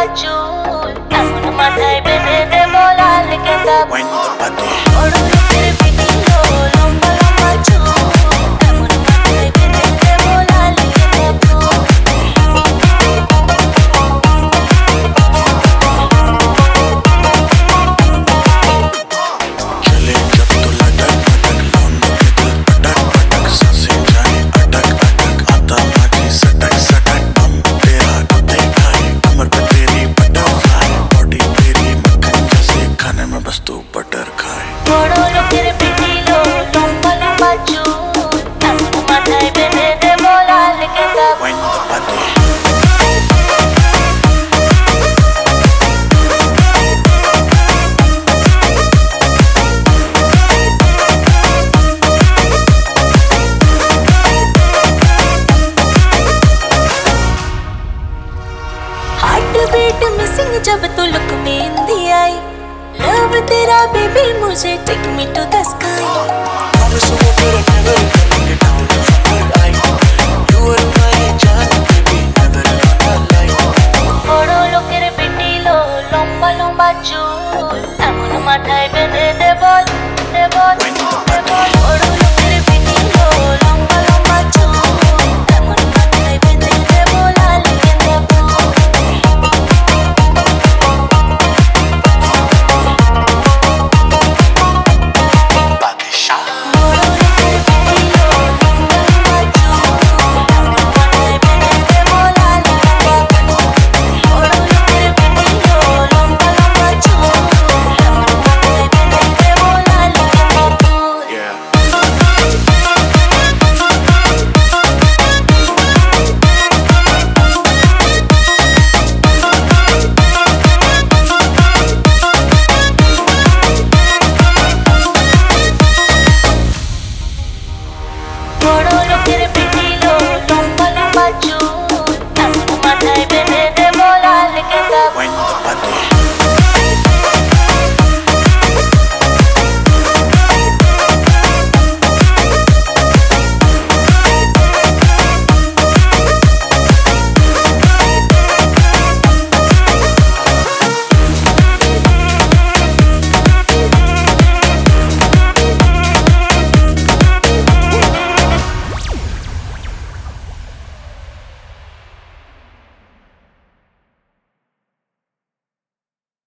baju Wind the body. Heart beat missing जब तू look में आई। लव तेरा बेबी मुझे take me to the sky हम सुबह तेरे पागल करेंगे डाउन टू মাথায় বেঁধে দেবল দেবল দেবল